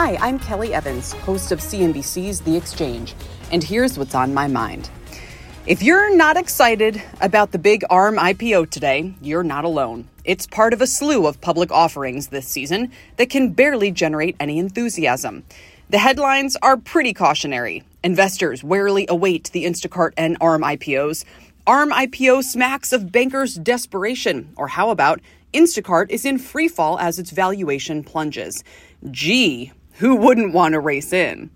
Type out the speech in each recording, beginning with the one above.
Hi, I'm Kelly Evans, host of CNBC's The Exchange, and here's what's on my mind. If you're not excited about the big ARM IPO today, you're not alone. It's part of a slew of public offerings this season that can barely generate any enthusiasm. The headlines are pretty cautionary. Investors warily await the Instacart and ARM IPOs. ARM IPO smacks of bankers' desperation. Or how about Instacart is in free fall as its valuation plunges? Gee, who wouldn't want to race in?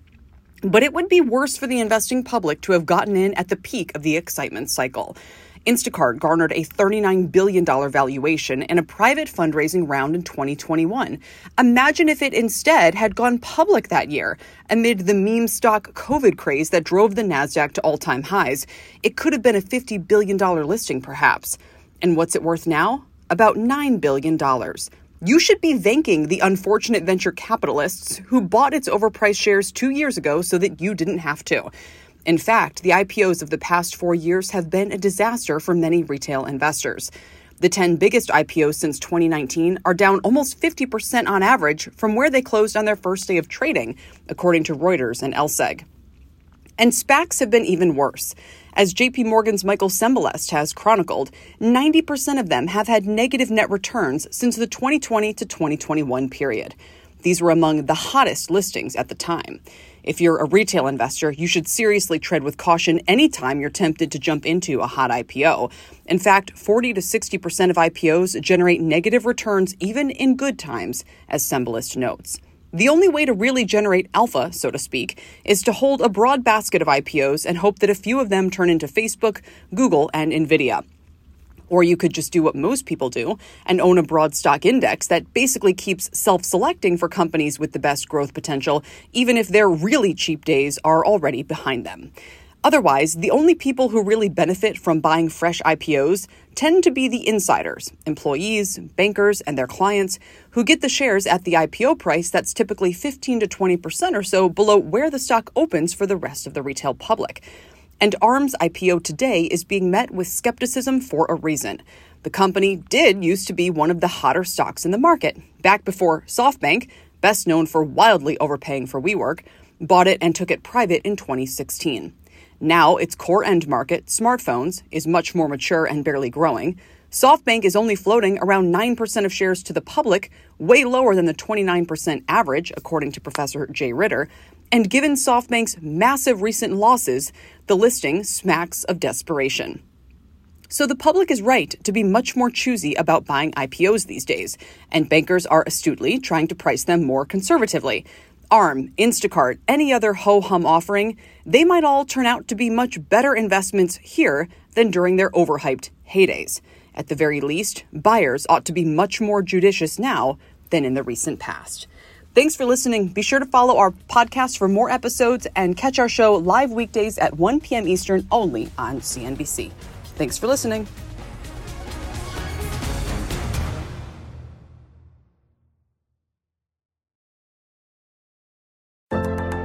But it would be worse for the investing public to have gotten in at the peak of the excitement cycle. Instacart garnered a $39 billion valuation in a private fundraising round in 2021. Imagine if it instead had gone public that year amid the meme stock COVID craze that drove the NASDAQ to all time highs. It could have been a $50 billion listing, perhaps. And what's it worth now? About $9 billion. You should be thanking the unfortunate venture capitalists who bought its overpriced shares two years ago so that you didn't have to. In fact, the IPOs of the past four years have been a disaster for many retail investors. The 10 biggest IPOs since 2019 are down almost 50% on average from where they closed on their first day of trading, according to Reuters and LSEG. And SPACs have been even worse. As JP Morgan's Michael Cembalest has chronicled, 90% of them have had negative net returns since the 2020 to 2021 period. These were among the hottest listings at the time. If you're a retail investor, you should seriously tread with caution anytime you're tempted to jump into a hot IPO. In fact, 40 to 60% of IPOs generate negative returns even in good times, as Cembalest notes. The only way to really generate alpha, so to speak, is to hold a broad basket of IPOs and hope that a few of them turn into Facebook, Google, and Nvidia. Or you could just do what most people do and own a broad stock index that basically keeps self selecting for companies with the best growth potential, even if their really cheap days are already behind them. Otherwise, the only people who really benefit from buying fresh IPOs tend to be the insiders, employees, bankers, and their clients who get the shares at the IPO price that's typically 15 to 20% or so below where the stock opens for the rest of the retail public. And ARM's IPO today is being met with skepticism for a reason. The company did used to be one of the hotter stocks in the market, back before SoftBank, best known for wildly overpaying for WeWork, bought it and took it private in 2016. Now, its core end market, smartphones, is much more mature and barely growing. SoftBank is only floating around 9% of shares to the public, way lower than the 29% average, according to Professor Jay Ritter. And given SoftBank's massive recent losses, the listing smacks of desperation. So the public is right to be much more choosy about buying IPOs these days, and bankers are astutely trying to price them more conservatively. ARM, Instacart, any other ho hum offering, they might all turn out to be much better investments here than during their overhyped heydays. At the very least, buyers ought to be much more judicious now than in the recent past. Thanks for listening. Be sure to follow our podcast for more episodes and catch our show live weekdays at 1 p.m. Eastern only on CNBC. Thanks for listening.